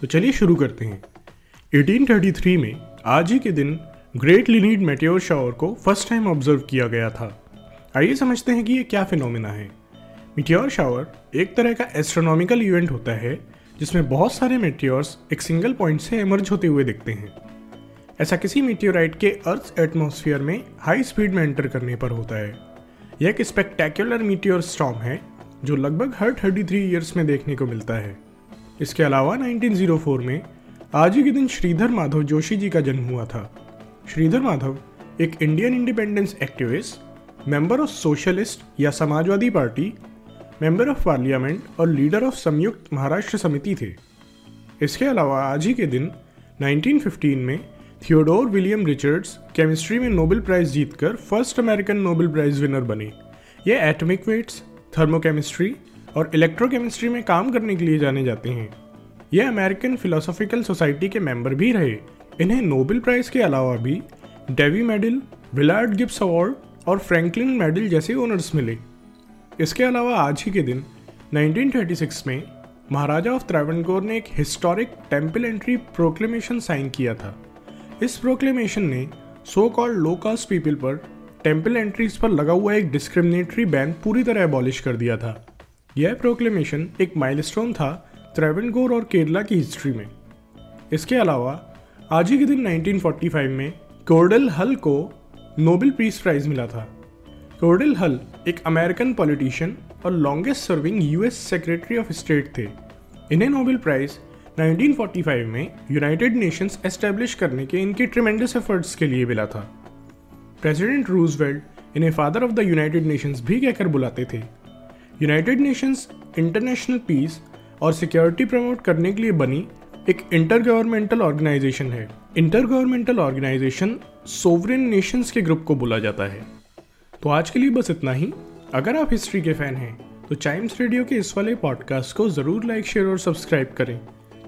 तो चलिए शुरू करते हैं। 1833 में आज ही के दिन ग्रेट लिनीड मेटेओर शावर को फ़र्स्ट टाइम ऑब्ज़र्व किया गया था। आइए समझते हैं कि ये क्या फिनोमिना है। मिटियोर शावर एक तरह का एस्ट्रोनॉमिकल इवेंट होता है, जिसमें बहुत सारे मेटियोर्स एक सिंगल पॉइंट से एमर्ज होते हुए दिखते हैं। ऐसा किसी मीटियोराइट के अर्थ एटमॉस्फेयर में हाई स्पीड में एंटर करने पर होता है। यह एक स्पेक्टेकुलर मीटियोर स्टॉम है, जो लगभग हर 33 इयर्स में देखने को मिलता है। इसके अलावा 1904 में आज ही के दिन श्रीधर माधव जोशी जी का जन्म हुआ था। श्रीधर माधव एक Indian independence activist member of socialist या Samajwadi party member of parliament और लीडर ऑफ़ संयुक्त महाराष्ट्र समिति थे। इसके अलावा आज ही के दिन 1915 में थियोडोर विलियम रिचर्ड्स केमिस्ट्री में नोबेल प्राइज जीतकर first American Nobel Prize winner बने। ये एटॉमिक वेट्स थर्मोकेमिस्ट्री और इलेक्ट्रोकेमिस्ट्री में काम करने के लिए जाने जाते हैं। ये अमेरिकन फिलोसॉफिकल सोसाइटी के मेंबर भी रहे। इन्हें नोबेल प्राइज के अलावा भी Davy medal Willard Gibbs award और फ्रैंकलिन मेडल जैसे ऑनर्स मिले। इसके अलावा आज ही के दिन 1936 में महाराजा ऑफ़ त्रावणकोर ने एक historic temple entry proclamation sign किया था। इस प्रोक्लेमेशन ने so called low caste people पर टेंपल एंट्रीज पर लगा हुआ एक डिस्क्रिमिनेटरी बैन पूरी तरह एबॉलिश कर दिया था। यह प्रोक्लेमेशन एक माइलस्टोन था त्रावणकोर और केरला की हिस्ट्री में। इसके अलावा, आज ही के दिन 1945 में कोर्डल हल को नोबेल पीस प्राइज मिला था। कोर्डल हल एक अमेरिकन पॉलिटिशियन और longest serving US secretary of state थे। इन्हें नोबेल प्राइज 1945 में यूनाइटेड नेशंस एस्टेब्लिश करने के इनके ट्रिमेंडस एफर्ट्स के लिए मिला था। प्रेसिडेंट रूजवेल्ट इन्हें father of the United Nations भी कहकर बुलाते थे। यूनाइटेड नेशंस इंटरनेशनल पीस और सिक्योरिटी प्रमोट करने के लिए बनी एक इंटर गवर्नमेंटल ऑर्गेनाइजेशन है। Inter governmental organisation sovereign nations के ग्रुप को बोला जाता है। तो आज के लिए बस इतना ही। अगर आप हिस्ट्री के फ़ैन हैं तो चाइम्स रेडियो के इस वाले पॉडकास्ट को ज़रूर लाइक शेयर और सब्सक्राइब करें,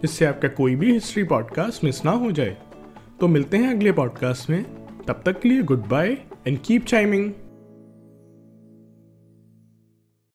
जिससे आपका कोई भी हिस्ट्री पॉडकास्ट मिस ना हो जाए। तो मिलते हैं अगले पॉडकास्ट में। तब तक के लिए goodbye and keep chiming